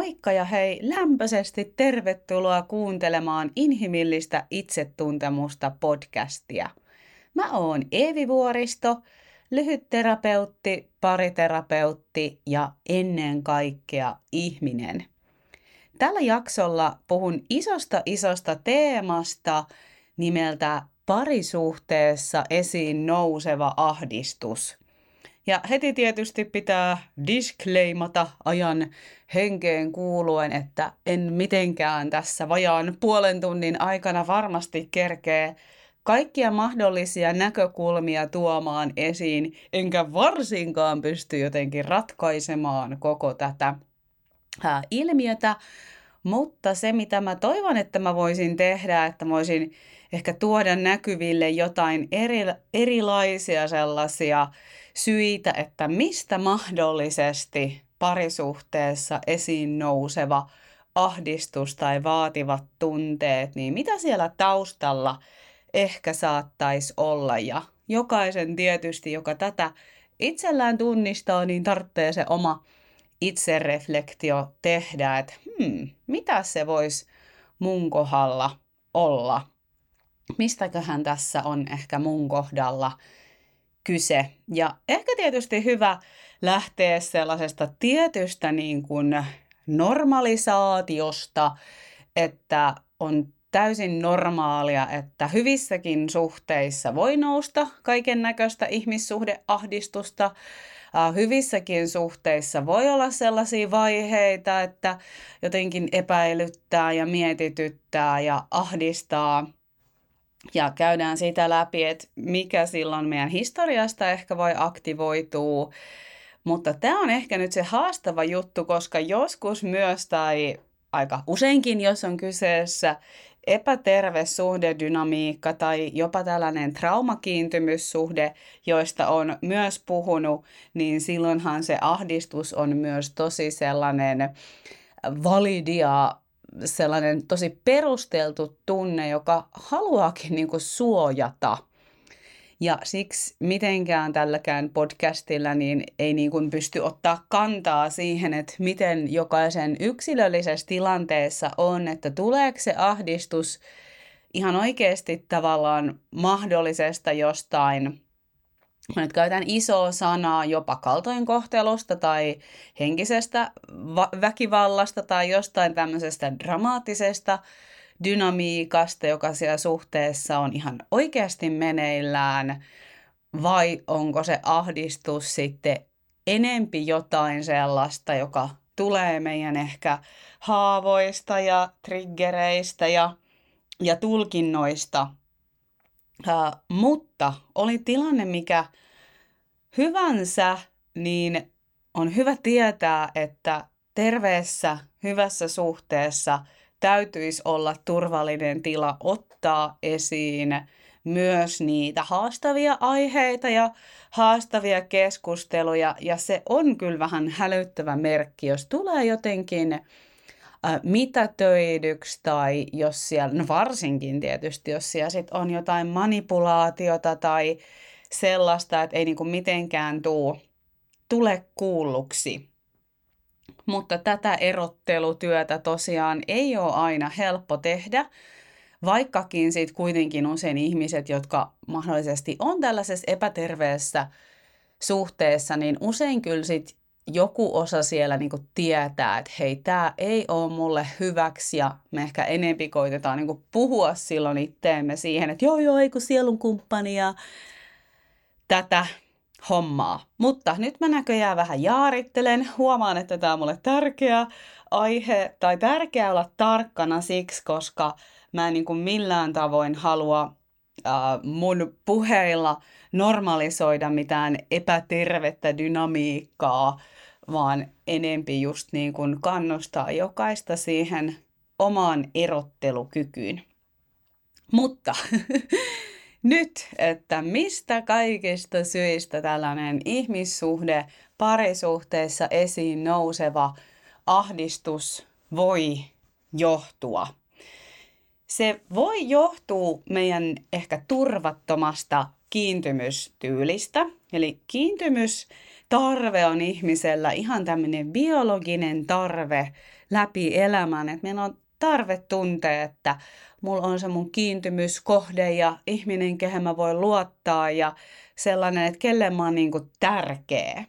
Moikka ja hei, lämpöisesti tervetuloa kuuntelemaan Inhimillistä itsetuntemusta podcastia. Mä oon Eevi Vuoristo, lyhytterapeutti, pariterapeutti ja ennen kaikkea ihminen. Tällä jaksolla puhun isosta isosta teemasta nimeltä parisuhteessa esiin nouseva ahdistus – ja heti tietysti pitää disclaimata ajan henkeen kuuluen, että en mitenkään tässä vajaan puolen tunnin aikana varmasti kerkee kaikkia mahdollisia näkökulmia tuomaan esiin, enkä varsinkaan pysty jotenkin ratkaisemaan koko tätä ää, ilmiötä. Mutta se, mitä mä toivon, että mä voisin tehdä, että mä voisin ehkä tuoda näkyville jotain eri, erilaisia sellaisia syitä, että mistä mahdollisesti parisuhteessa esiin nouseva ahdistus tai vaativat tunteet, niin mitä siellä taustalla ehkä saattaisi olla. Ja jokaisen tietysti, joka tätä itsellään tunnistaa, niin tarvitsee se oma itsereflektio tehdä, että hmm, mitä se voisi mun kohdalla olla. Mistäköhän tässä on ehkä mun kohdalla kyse. Ja ehkä tietysti hyvä lähteä sellaisesta tietystä niin kuin normalisaatiosta, että on täysin normaalia, että hyvissäkin suhteissa voi nousta kaiken näköistä ihmissuhdeahdistusta. Hyvissäkin suhteissa voi olla sellaisia vaiheita, että jotenkin epäilyttää ja mietityttää ja ahdistaa – ja käydään sitä läpi, että mikä silloin meidän historiasta ehkä voi aktivoitua. Mutta tämä on ehkä nyt se haastava juttu, koska joskus myös tai aika useinkin, jos on kyseessä epäterve suhdedynamiikka tai jopa tällainen traumakiintymyssuhde, joista on myös puhunut, niin silloinhan se ahdistus on myös tosi sellainen validia sellainen tosi perusteltu tunne, joka haluaakin niin kuin suojata. Ja siksi mitenkään tälläkään podcastilla niin ei niin kuin pysty ottaa kantaa siihen, että miten jokaisen yksilöllisessä tilanteessa on, että tuleeko se ahdistus ihan oikeasti tavallaan mahdollisesta jostain Mä nyt käytän isoa sanaa jopa kaltoinkohtelusta tai henkisestä va- väkivallasta tai jostain tämmöisestä dramaattisesta dynamiikasta, joka siellä suhteessa on ihan oikeasti meneillään, vai onko se ahdistus sitten enempi jotain sellaista, joka tulee meidän ehkä haavoista ja triggereistä ja, ja tulkinnoista – Uh, mutta oli tilanne mikä hyvänsä, niin on hyvä tietää, että terveessä, hyvässä suhteessa täytyisi olla turvallinen tila ottaa esiin myös niitä haastavia aiheita ja haastavia keskusteluja. Ja se on kyllä vähän hälyttävä merkki, jos tulee jotenkin mitätöidyksi tai jos siellä, no varsinkin tietysti, jos siellä sit on jotain manipulaatiota tai sellaista, että ei niinku mitenkään tuu, tule kuulluksi. Mutta tätä erottelutyötä tosiaan ei ole aina helppo tehdä, vaikkakin sitten kuitenkin usein ihmiset, jotka mahdollisesti on tällaisessa epäterveessä suhteessa, niin usein kyllä sit joku osa siellä niin kuin tietää, että hei, tämä ei ole mulle hyväksi ja me ehkä enempi koitetaan niin kuin puhua silloin itteemme siihen, että joo joo, ei kun sielun kumppani ja tätä hommaa. Mutta nyt mä näköjään vähän jaarittelen. Huomaan, että tämä on mulle tärkeä aihe tai tärkeää olla tarkkana siksi, koska mä en niin kuin millään tavoin halua äh, mun puheilla normalisoida mitään epätervettä dynamiikkaa, vaan enempi just niin kuin kannustaa jokaista siihen omaan erottelukykyyn. Mutta nyt, että mistä kaikista syistä tällainen ihmissuhde parisuhteessa esiin nouseva ahdistus voi johtua. Se voi johtua meidän ehkä turvattomasta kiintymystyylistä. Eli kiintymystarve on ihmisellä ihan tämmöinen biologinen tarve läpi elämän. Että meillä on tarve tuntea, että mulla on se mun kiintymyskohde ja ihminen, kehen mä voin luottaa ja sellainen, että kelle mä oon niin tärkeä.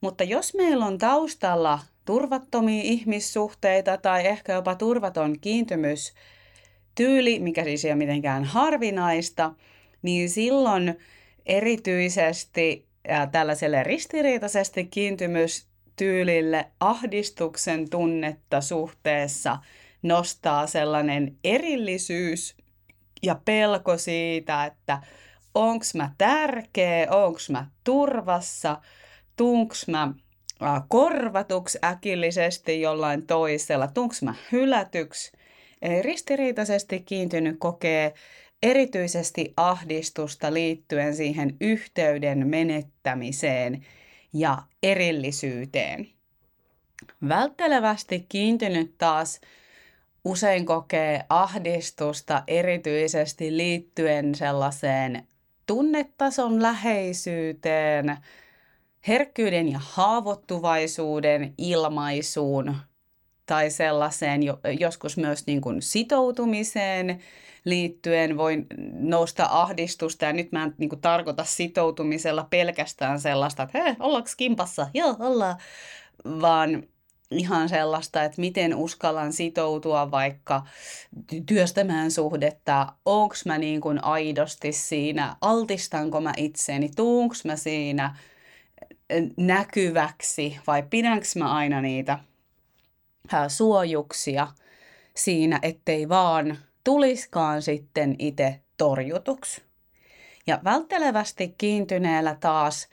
Mutta jos meillä on taustalla turvattomia ihmissuhteita tai ehkä jopa turvaton kiintymys, tyyli, mikä siis ei ole mitenkään harvinaista, niin silloin erityisesti ja tällaiselle ristiriitaisesti kiintymystyylille ahdistuksen tunnetta suhteessa nostaa sellainen erillisyys ja pelko siitä, että onks mä tärkeä, onks mä turvassa, tuunks mä korvatuksi äkillisesti jollain toisella, tuunks mä hylätyksi. Eli ristiriitaisesti kiintynyt kokee erityisesti ahdistusta liittyen siihen yhteyden menettämiseen ja erillisyyteen. Välttelevästi kiintynyt taas usein kokee ahdistusta erityisesti liittyen sellaiseen tunnetason läheisyyteen, herkkyyden ja haavoittuvaisuuden ilmaisuun tai sellaiseen joskus myös niin kuin sitoutumiseen liittyen voi nousta ahdistusta. Ja nyt mä en niin kuin, tarkoita sitoutumisella pelkästään sellaista, että hei, ollaanko kimpassa? Joo, ollaan. Vaan ihan sellaista, että miten uskallan sitoutua vaikka työstämään suhdetta, onko mä niin kuin aidosti siinä, altistanko mä itseni, tuunko mä siinä näkyväksi vai pidänkö mä aina niitä suojuksia siinä, ettei vaan tuliskaan sitten itse torjutuksi. Ja välttelevästi kiintyneellä taas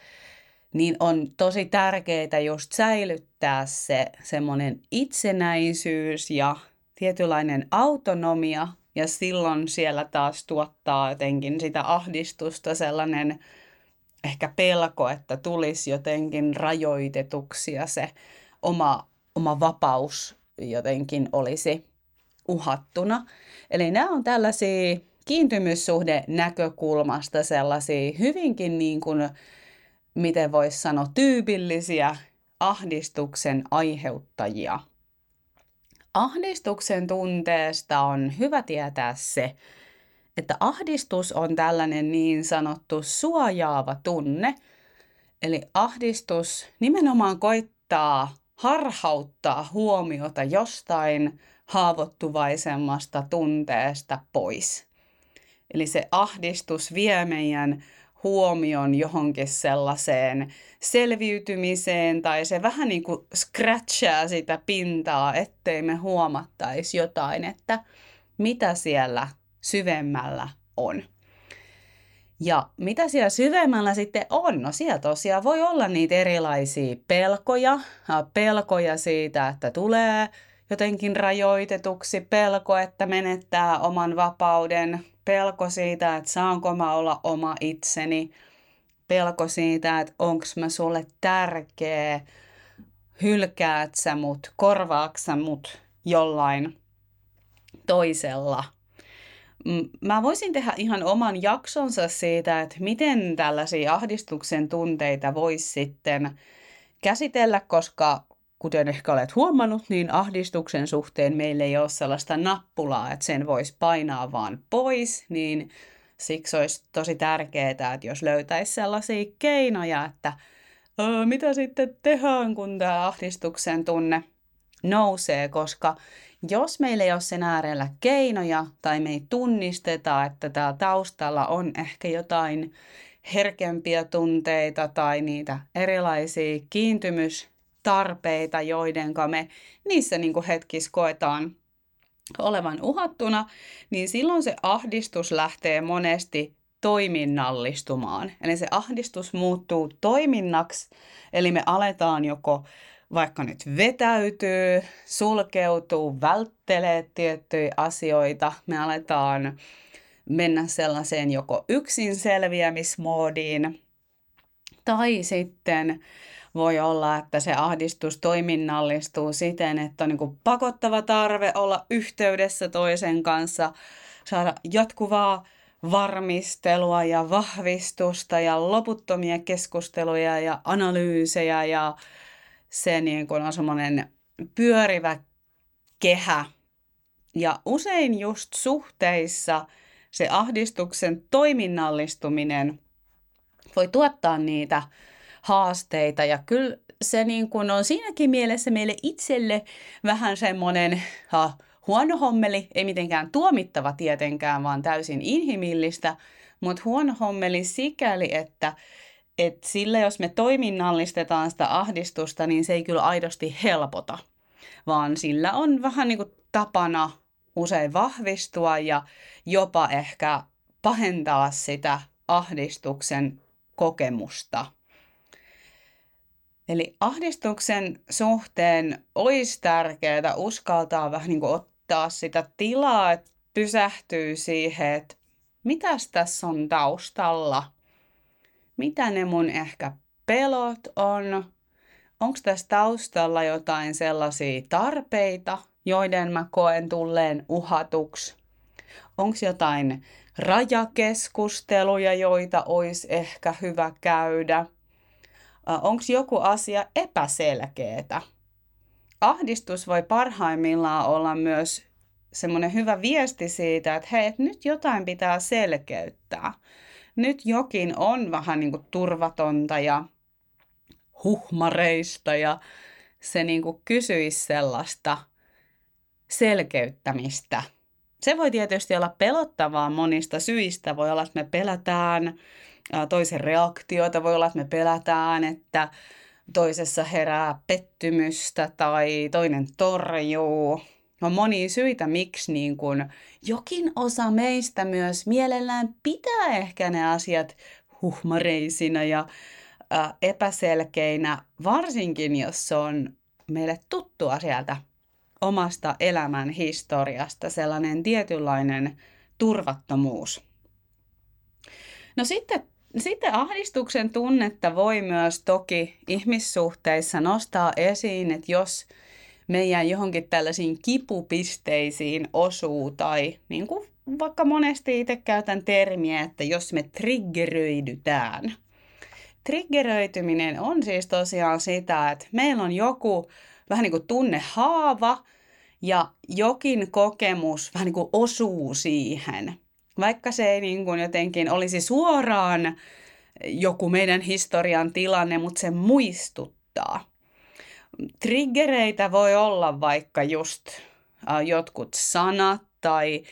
niin on tosi tärkeää just säilyttää se semmoinen itsenäisyys ja tietynlainen autonomia, ja silloin siellä taas tuottaa jotenkin sitä ahdistusta sellainen ehkä pelko, että tulisi jotenkin rajoitetuksi ja se oma, oma vapaus jotenkin olisi uhattuna. Eli nämä on tällaisia kiintymyssuhde näkökulmasta sellaisia hyvinkin niin kuin miten voisi sanoa, tyypillisiä ahdistuksen aiheuttajia. Ahdistuksen tunteesta on hyvä tietää se, että ahdistus on tällainen niin sanottu suojaava tunne. Eli ahdistus nimenomaan koittaa harhauttaa huomiota jostain haavoittuvaisemmasta tunteesta pois. Eli se ahdistus vie meidän huomion johonkin sellaiseen selviytymiseen tai se vähän niin kuin scratchaa sitä pintaa, ettei me huomattaisi jotain, että mitä siellä syvemmällä on. Ja mitä siellä syvemmällä sitten on? No siellä tosiaan voi olla niitä erilaisia pelkoja, pelkoja siitä, että tulee jotenkin rajoitetuksi, pelko, että menettää oman vapauden, pelko siitä, että saanko mä olla oma itseni, pelko siitä, että onko mä sulle tärkeä, hylkäät sä mut, korvaaks sä mut jollain toisella. Mä voisin tehdä ihan oman jaksonsa siitä, että miten tällaisia ahdistuksen tunteita voisi sitten käsitellä, koska kuten ehkä olet huomannut, niin ahdistuksen suhteen meillä ei ole sellaista nappulaa, että sen voisi painaa vaan pois, niin siksi olisi tosi tärkeää, että jos löytäisi sellaisia keinoja, että mitä sitten tehdään, kun tämä ahdistuksen tunne nousee, koska jos meillä ei ole sen äärellä keinoja tai me ei tunnisteta, että täällä taustalla on ehkä jotain herkempiä tunteita tai niitä erilaisia kiintymys tarpeita, joiden me niissä niin kuin hetkis koetaan olevan uhattuna, niin silloin se ahdistus lähtee monesti toiminnallistumaan. Eli se ahdistus muuttuu toiminnaksi, eli me aletaan joko vaikka nyt vetäytyy, sulkeutuu, välttelee tiettyjä asioita, me aletaan mennä sellaiseen joko yksin selviämismoodiin, tai sitten voi olla, että se ahdistus toiminnallistuu siten, että on niin pakottava tarve olla yhteydessä toisen kanssa, saada jatkuvaa varmistelua ja vahvistusta ja loputtomia keskusteluja ja analyysejä ja se niin kuin on semmoinen pyörivä kehä. Ja usein just suhteissa se ahdistuksen toiminnallistuminen voi tuottaa niitä haasteita. Ja kyllä se niin kuin on siinäkin mielessä meille itselle vähän semmoinen ha, huono hommeli, ei mitenkään tuomittava tietenkään, vaan täysin inhimillistä, mutta huono hommeli sikäli, että et sillä jos me toiminnallistetaan sitä ahdistusta, niin se ei kyllä aidosti helpota, vaan sillä on vähän niin kuin tapana usein vahvistua ja jopa ehkä pahentaa sitä ahdistuksen kokemusta. Eli ahdistuksen suhteen olisi tärkeää uskaltaa vähän niin kuin ottaa sitä tilaa, että pysähtyy siihen, että mitäs tässä on taustalla, mitä ne mun ehkä pelot on, onko tässä taustalla jotain sellaisia tarpeita, joiden mä koen tulleen uhatuksi, onko jotain rajakeskusteluja, joita olisi ehkä hyvä käydä – onko joku asia epäselkeetä. Ahdistus voi parhaimmillaan olla myös semmoinen hyvä viesti siitä, että hei, nyt jotain pitää selkeyttää. Nyt jokin on vähän niin kuin turvatonta ja huhmareista ja se niin kuin kysyisi sellaista selkeyttämistä. Se voi tietysti olla pelottavaa monista syistä. Voi olla, että me pelätään toisen reaktiota. Voi olla, että me pelätään, että toisessa herää pettymystä tai toinen torjuu. On monia syitä, miksi niin kun jokin osa meistä myös mielellään pitää ehkä ne asiat huhmareisina ja epäselkeinä, varsinkin jos se on meille tuttua sieltä omasta elämän historiasta, sellainen tietynlainen turvattomuus. No sitten sitten ahdistuksen tunnetta voi myös toki ihmissuhteissa nostaa esiin, että jos meidän johonkin tällaisiin kipupisteisiin osuu tai niin kuin vaikka monesti itse käytän termiä, että jos me triggeröidytään. Triggeröityminen on siis tosiaan sitä, että meillä on joku vähän niin kuin tunnehaava ja jokin kokemus vähän niin kuin osuu siihen – vaikka se ei niin kuin jotenkin olisi suoraan joku meidän historian tilanne, mutta se muistuttaa. Triggereitä voi olla vaikka just jotkut sanat tai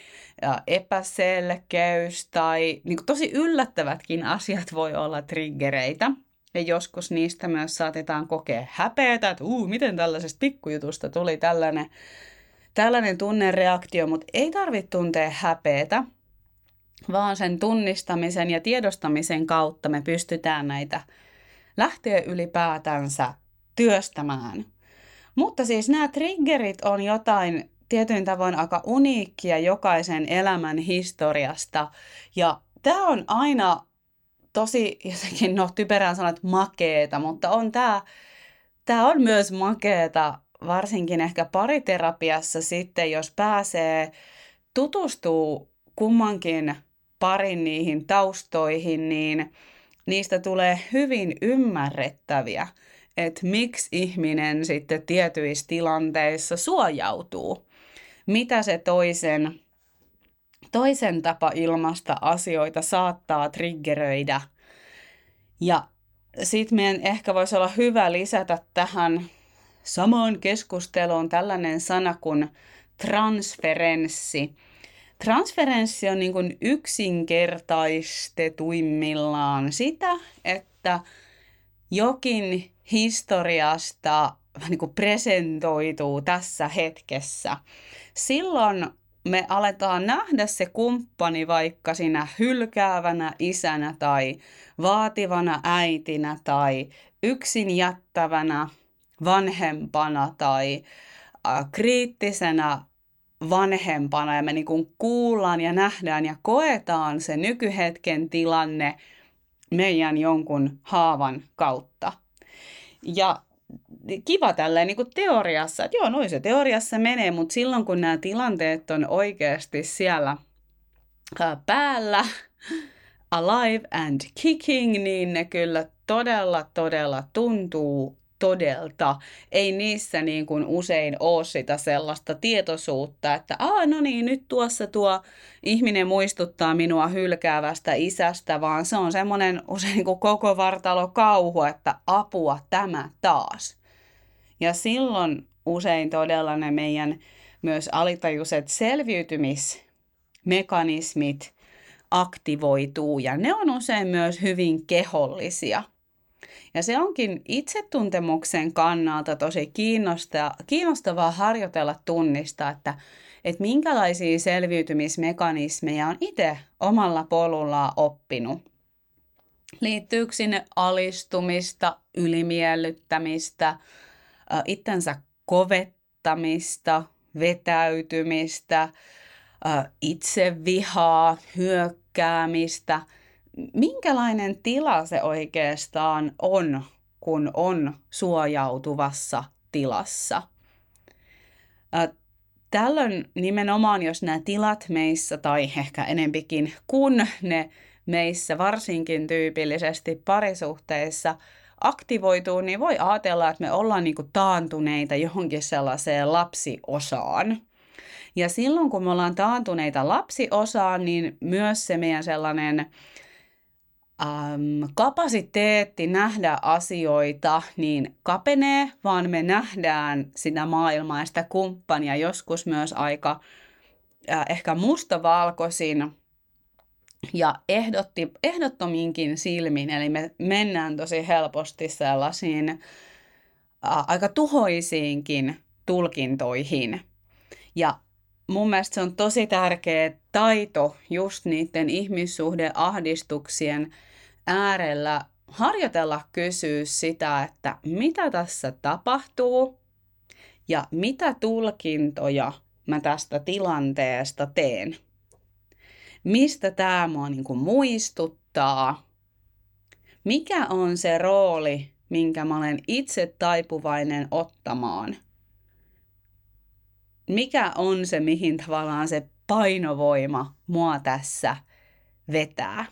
epäselkeys tai niin tosi yllättävätkin asiat voi olla triggereitä. Ja joskus niistä myös saatetaan kokea häpeätä, että uu, miten tällaisesta pikkujutusta tuli tällainen, tällainen tunnereaktio, mutta ei tarvitse tuntea häpeätä, vaan sen tunnistamisen ja tiedostamisen kautta me pystytään näitä lähteä ylipäätänsä työstämään. Mutta siis nämä triggerit on jotain tietyin tavoin aika uniikkia jokaisen elämän historiasta. Ja tämä on aina tosi jotenkin, no typerään sanat makeeta, mutta on tämä, tämä on myös makeeta, varsinkin ehkä pariterapiassa sitten, jos pääsee tutustuu kummankin parin niihin taustoihin, niin niistä tulee hyvin ymmärrettäviä, että miksi ihminen sitten tietyissä tilanteissa suojautuu. Mitä se toisen, toisen tapa ilmasta asioita saattaa triggeröidä. Ja sitten meidän ehkä voisi olla hyvä lisätä tähän samaan keskusteluun tällainen sana kuin transferenssi Transferenssi on niin kuin yksinkertaistetuimmillaan sitä, että jokin historiasta niin kuin presentoituu tässä hetkessä. Silloin me aletaan nähdä se kumppani vaikka sinä hylkäävänä isänä tai vaativana äitinä tai yksin jättävänä vanhempana tai kriittisenä vanhempana ja me niin kuin kuullaan ja nähdään ja koetaan se nykyhetken tilanne meidän jonkun haavan kautta. Ja kiva tälleen niin kuin teoriassa, että joo, noin se teoriassa menee, mutta silloin kun nämä tilanteet on oikeasti siellä päällä, alive and kicking, niin ne kyllä todella, todella tuntuu todelta. Ei niissä niin kuin usein ole sitä sellaista tietoisuutta, että Aa, no niin, nyt tuossa tuo ihminen muistuttaa minua hylkäävästä isästä, vaan se on semmoinen usein kuin koko vartalo kauhu, että apua tämä taas. Ja silloin usein todella ne meidän myös alitajuiset selviytymismekanismit aktivoituu ja ne on usein myös hyvin kehollisia. Ja se onkin itsetuntemuksen kannalta tosi kiinnostavaa, harjoitella tunnistaa, että, että minkälaisia selviytymismekanismeja on itse omalla polullaan oppinut. Liittyykö sinne alistumista, ylimiellyttämistä, itsensä kovettamista, vetäytymistä, itsevihaa, hyökkäämistä. Minkälainen tila se oikeastaan on, kun on suojautuvassa tilassa? Tällöin nimenomaan, jos nämä tilat meissä, tai ehkä enempikin kun ne meissä varsinkin tyypillisesti parisuhteissa aktivoituu, niin voi ajatella, että me ollaan niin kuin taantuneita johonkin sellaiseen lapsiosaan. Ja silloin, kun me ollaan taantuneita lapsiosaan, niin myös se meidän sellainen äm, kapasiteetti nähdä asioita niin kapenee, vaan me nähdään sitä maailmaa ja sitä kumppania joskus myös aika äh, ehkä mustavalkoisin ja ehdotti, ehdottominkin silmin, eli me mennään tosi helposti sellaisiin ä, aika tuhoisiinkin tulkintoihin. Ja mun mielestä se on tosi tärkeä taito just niiden ihmissuhdeahdistuksien äärellä harjoitella kysyä sitä, että mitä tässä tapahtuu ja mitä tulkintoja mä tästä tilanteesta teen mistä tämä mua niin kuin muistuttaa, mikä on se rooli, minkä mä olen itse taipuvainen ottamaan. Mikä on se, mihin tavallaan se painovoima mua tässä vetää.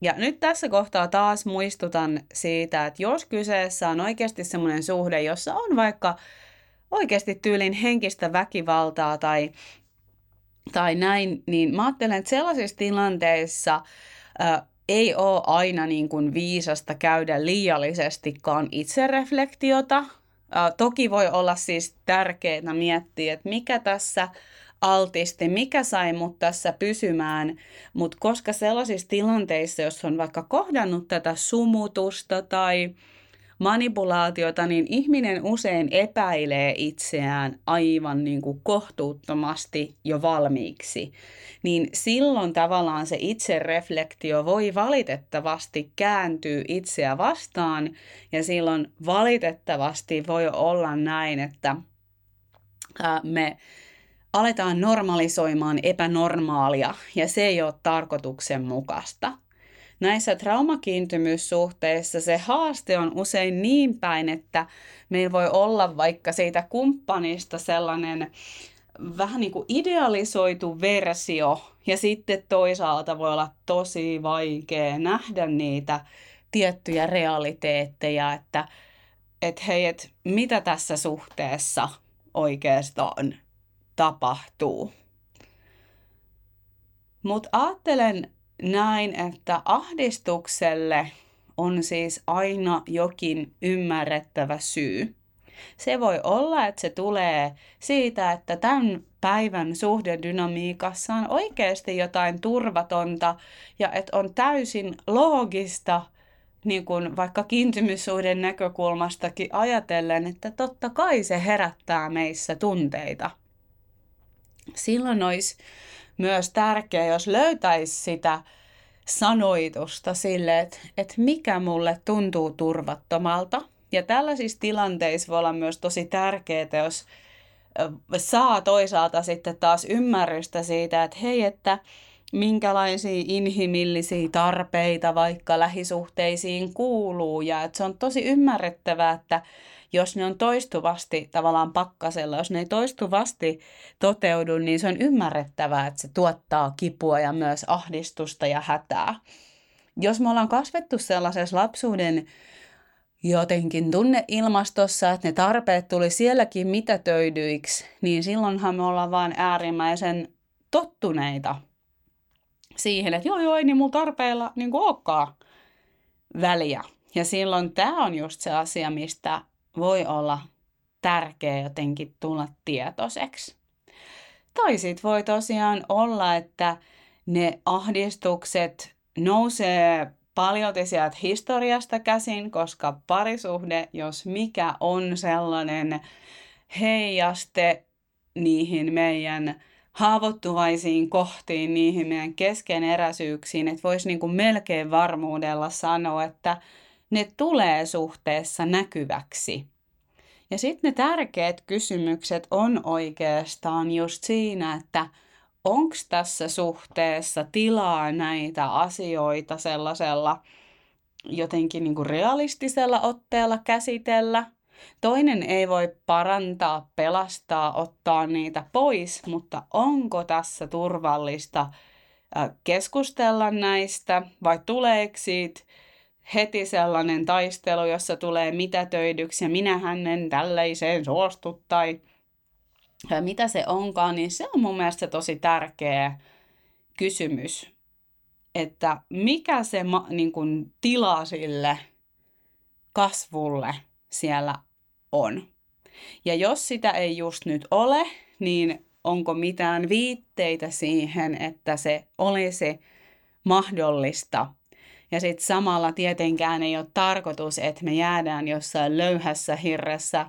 Ja nyt tässä kohtaa taas muistutan siitä, että jos kyseessä on oikeasti semmoinen suhde, jossa on vaikka oikeasti tyylin henkistä väkivaltaa tai tai näin, niin mä ajattelen, että sellaisissa tilanteissa ää, ei ole aina niin kuin viisasta käydä liiallisestikaan itsereflektiota. Ää, toki voi olla siis tärkeää miettiä, että mikä tässä altisti, mikä sai mut tässä pysymään, mutta koska sellaisissa tilanteissa, jos on vaikka kohdannut tätä sumutusta tai manipulaatiota, niin ihminen usein epäilee itseään aivan niin kuin kohtuuttomasti jo valmiiksi. Niin silloin tavallaan se itsereflektio voi valitettavasti kääntyä itseä vastaan ja silloin valitettavasti voi olla näin, että me aletaan normalisoimaan epänormaalia ja se ei ole tarkoituksenmukaista. Näissä traumakiintymyssuhteissa se haaste on usein niin päin, että meillä voi olla vaikka siitä kumppanista sellainen vähän niin kuin idealisoitu versio ja sitten toisaalta voi olla tosi vaikea nähdä niitä tiettyjä realiteetteja, että et hei, et mitä tässä suhteessa oikeastaan tapahtuu. Mutta ajattelen näin, että ahdistukselle on siis aina jokin ymmärrettävä syy. Se voi olla, että se tulee siitä, että tämän päivän suhdedynamiikassa on oikeasti jotain turvatonta ja että on täysin loogista, niin kuin vaikka kiintymyssuhden näkökulmastakin ajatellen, että totta kai se herättää meissä tunteita. Silloin olisi myös tärkeää, jos löytäisi sitä sanoitusta sille, että, että mikä mulle tuntuu turvattomalta. Ja tällaisissa tilanteissa voi olla myös tosi tärkeää, jos saa toisaalta sitten taas ymmärrystä siitä, että hei, että minkälaisia inhimillisiä tarpeita vaikka lähisuhteisiin kuuluu ja että se on tosi ymmärrettävää, että jos ne on toistuvasti tavallaan pakkasella, jos ne ei toistuvasti toteudu, niin se on ymmärrettävää, että se tuottaa kipua ja myös ahdistusta ja hätää. Jos me ollaan kasvettu sellaisessa lapsuuden jotenkin tunneilmastossa, että ne tarpeet tuli sielläkin mitätöidyiksi, niin silloinhan me ollaan vaan äärimmäisen tottuneita siihen, että joo joo, ei niin mulla tarpeilla niin olekaan väliä. Ja silloin tämä on just se asia, mistä voi olla tärkeä jotenkin tulla tietoiseksi. Tai sitten voi tosiaan olla, että ne ahdistukset nousee paljon sieltä historiasta käsin, koska parisuhde, jos mikä on sellainen heijaste niihin meidän haavoittuvaisiin kohtiin, niihin meidän keskeneräisyyksiin, että voisi niin kuin melkein varmuudella sanoa, että ne tulee suhteessa näkyväksi. Ja sitten ne tärkeät kysymykset on oikeastaan just siinä, että onko tässä suhteessa tilaa näitä asioita sellaisella jotenkin niin kuin realistisella otteella käsitellä. Toinen ei voi parantaa, pelastaa, ottaa niitä pois, mutta onko tässä turvallista keskustella näistä vai tuleeko siitä heti sellainen taistelu, jossa tulee mitätöidyksi ja minä hänen tällaiseen suostu tai mitä se onkaan, niin se on mun mielestä tosi tärkeä kysymys, että mikä se niin kuin, tila sille kasvulle siellä on. Ja jos sitä ei just nyt ole, niin onko mitään viitteitä siihen, että se olisi mahdollista. Ja sitten samalla tietenkään ei ole tarkoitus, että me jäädään jossain löyhässä hirressä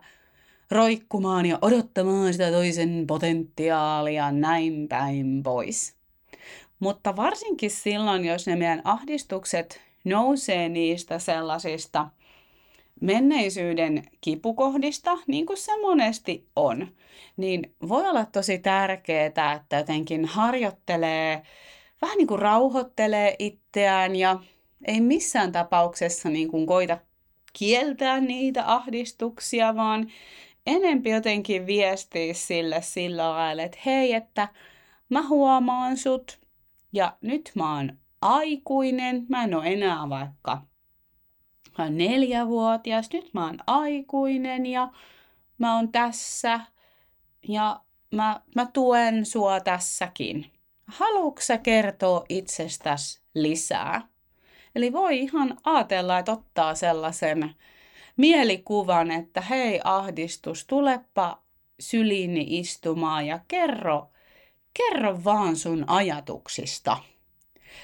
roikkumaan ja odottamaan sitä toisen potentiaalia näin päin pois. Mutta varsinkin silloin, jos ne meidän ahdistukset nousee niistä sellaisista menneisyyden kipukohdista, niin kuin se monesti on, niin voi olla tosi tärkeää, että jotenkin harjoittelee, vähän niin kuin rauhoittelee itseään ja ei missään tapauksessa niin kuin koita kieltää niitä ahdistuksia, vaan enempi jotenkin viestiä sille sillä lailla, että hei, että mä huomaan sut ja nyt mä oon aikuinen, mä en ole enää vaikka neljävuotias, nyt mä oon aikuinen ja mä oon tässä ja mä, mä tuen sua tässäkin. Haluatko sä kertoa itsestäsi lisää? Eli voi ihan ajatella, että ottaa sellaisen mielikuvan, että hei ahdistus, tulepa syliini istumaan ja kerro, kerro vaan sun ajatuksista.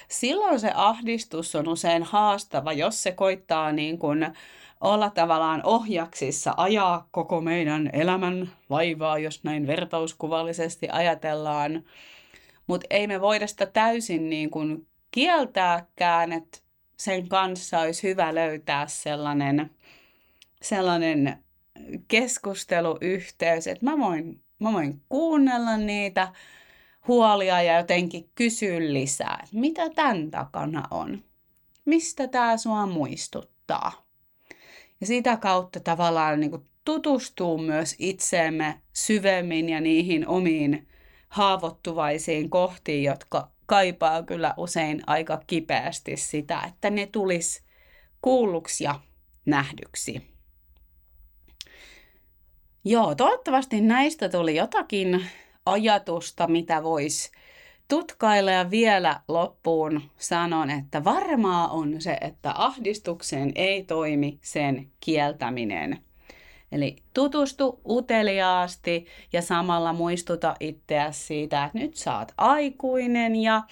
Silloin se ahdistus on usein haastava, jos se koittaa niin kuin olla tavallaan ohjaksissa, ajaa koko meidän elämän vaivaa, jos näin vertauskuvallisesti ajatellaan. Mutta ei me voida sitä täysin niin kuin kieltääkään, että sen kanssa olisi hyvä löytää sellainen sellainen keskusteluyhteys, että mä voin, mä voin kuunnella niitä huolia ja jotenkin kysyä lisää, että mitä tämän takana on. Mistä tämä sua muistuttaa? Ja sitä kautta tavallaan niin kuin tutustuu myös itseemme syvemmin ja niihin omiin haavoittuvaisiin kohtiin, jotka kaipaa kyllä usein aika kipeästi sitä, että ne tulisi kuulluksi ja nähdyksi. Joo, toivottavasti näistä tuli jotakin ajatusta, mitä voisi tutkailla ja vielä loppuun sanon, että varmaa on se, että ahdistukseen ei toimi sen kieltäminen. Eli tutustu uteliaasti ja samalla muistuta itseäsi siitä, että nyt saat aikuinen ja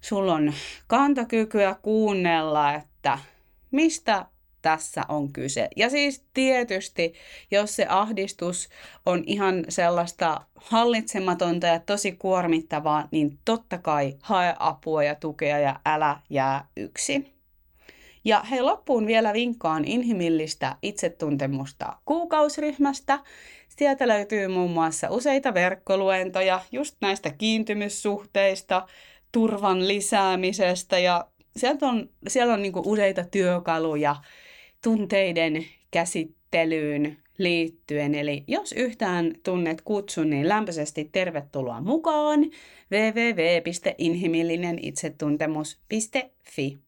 sulla on kantakykyä kuunnella, että mistä tässä on kyse. Ja siis tietysti, jos se ahdistus on ihan sellaista hallitsematonta ja tosi kuormittavaa, niin totta kai hae apua ja tukea ja älä jää yksin. Ja hei, loppuun vielä vinkkaan inhimillistä itsetuntemusta kuukausryhmästä. Sieltä löytyy muun muassa useita verkkoluentoja just näistä kiintymyssuhteista, turvan lisäämisestä ja sieltä on, siellä on niinku useita työkaluja tunteiden käsittelyyn liittyen. Eli jos yhtään tunnet kutsun, niin lämpöisesti tervetuloa mukaan www.inhimillinenitsetuntemus.fi.